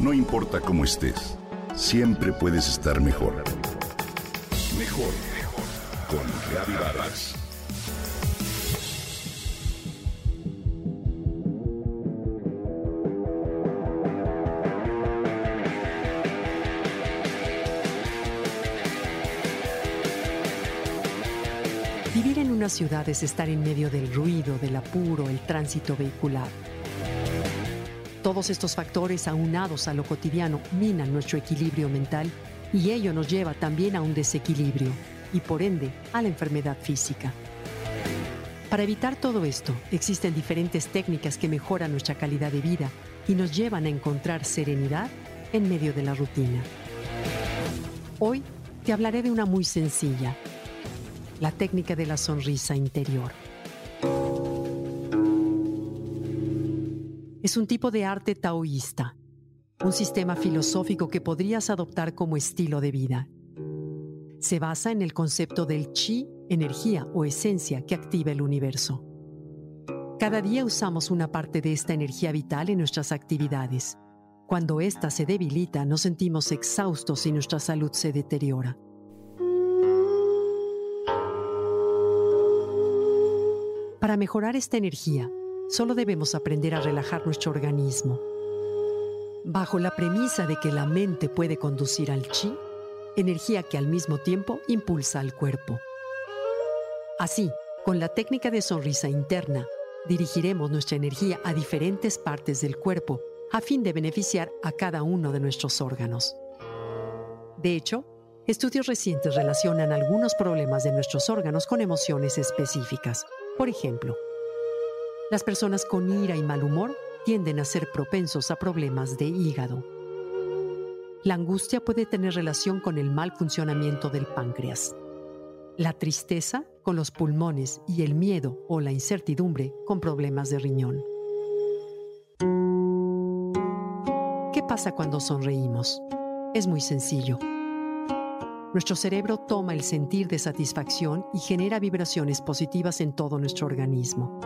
No importa cómo estés, siempre puedes estar mejor. Mejor, mejor. Con Reavivadas. Vivir en una ciudad es estar en medio del ruido, del apuro, el tránsito vehicular. Todos estos factores aunados a lo cotidiano minan nuestro equilibrio mental y ello nos lleva también a un desequilibrio y por ende a la enfermedad física. Para evitar todo esto, existen diferentes técnicas que mejoran nuestra calidad de vida y nos llevan a encontrar serenidad en medio de la rutina. Hoy te hablaré de una muy sencilla, la técnica de la sonrisa interior. Es un tipo de arte taoísta, un sistema filosófico que podrías adoptar como estilo de vida. Se basa en el concepto del chi, energía o esencia que activa el universo. Cada día usamos una parte de esta energía vital en nuestras actividades. Cuando ésta se debilita, nos sentimos exhaustos y nuestra salud se deteriora. Para mejorar esta energía, solo debemos aprender a relajar nuestro organismo. Bajo la premisa de que la mente puede conducir al chi, energía que al mismo tiempo impulsa al cuerpo. Así, con la técnica de sonrisa interna, dirigiremos nuestra energía a diferentes partes del cuerpo a fin de beneficiar a cada uno de nuestros órganos. De hecho, estudios recientes relacionan algunos problemas de nuestros órganos con emociones específicas. Por ejemplo, las personas con ira y mal humor tienden a ser propensos a problemas de hígado. La angustia puede tener relación con el mal funcionamiento del páncreas. La tristeza con los pulmones y el miedo o la incertidumbre con problemas de riñón. ¿Qué pasa cuando sonreímos? Es muy sencillo. Nuestro cerebro toma el sentir de satisfacción y genera vibraciones positivas en todo nuestro organismo.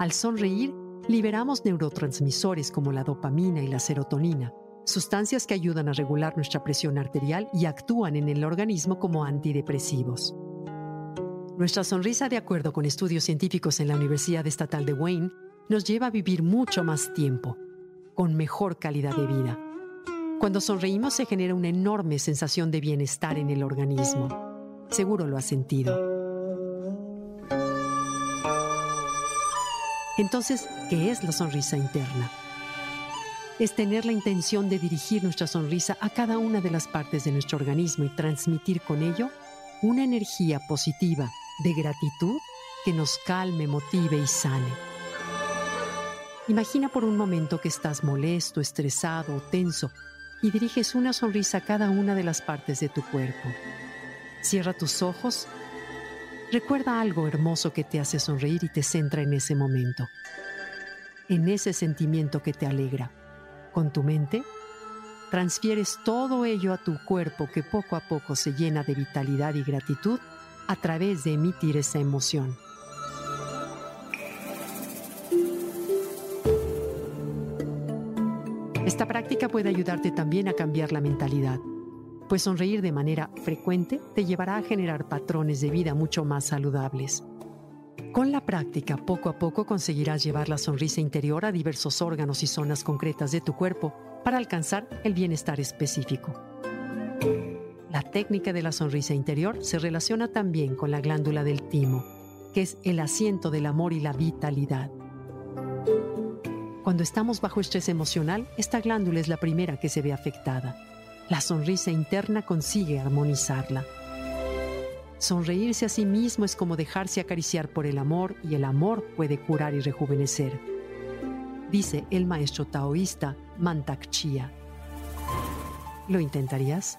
Al sonreír, liberamos neurotransmisores como la dopamina y la serotonina, sustancias que ayudan a regular nuestra presión arterial y actúan en el organismo como antidepresivos. Nuestra sonrisa, de acuerdo con estudios científicos en la Universidad Estatal de Wayne, nos lleva a vivir mucho más tiempo, con mejor calidad de vida cuando sonreímos se genera una enorme sensación de bienestar en el organismo. Seguro lo has sentido. Entonces, ¿qué es la sonrisa interna? Es tener la intención de dirigir nuestra sonrisa a cada una de las partes de nuestro organismo y transmitir con ello una energía positiva de gratitud que nos calme, motive y sane. Imagina por un momento que estás molesto, estresado o tenso y diriges una sonrisa a cada una de las partes de tu cuerpo. Cierra tus ojos. Recuerda algo hermoso que te hace sonreír y te centra en ese momento, en ese sentimiento que te alegra. Con tu mente, transfieres todo ello a tu cuerpo que poco a poco se llena de vitalidad y gratitud a través de emitir esa emoción. Esta práctica puede ayudarte también a cambiar la mentalidad, pues sonreír de manera frecuente te llevará a generar patrones de vida mucho más saludables. Con la práctica, poco a poco conseguirás llevar la sonrisa interior a diversos órganos y zonas concretas de tu cuerpo para alcanzar el bienestar específico. La técnica de la sonrisa interior se relaciona también con la glándula del timo, que es el asiento del amor y la vitalidad. Cuando estamos bajo estrés emocional, esta glándula es la primera que se ve afectada. La sonrisa interna consigue armonizarla. Sonreírse a sí mismo es como dejarse acariciar por el amor y el amor puede curar y rejuvenecer. Dice el maestro taoísta Mantak Chia. ¿Lo intentarías?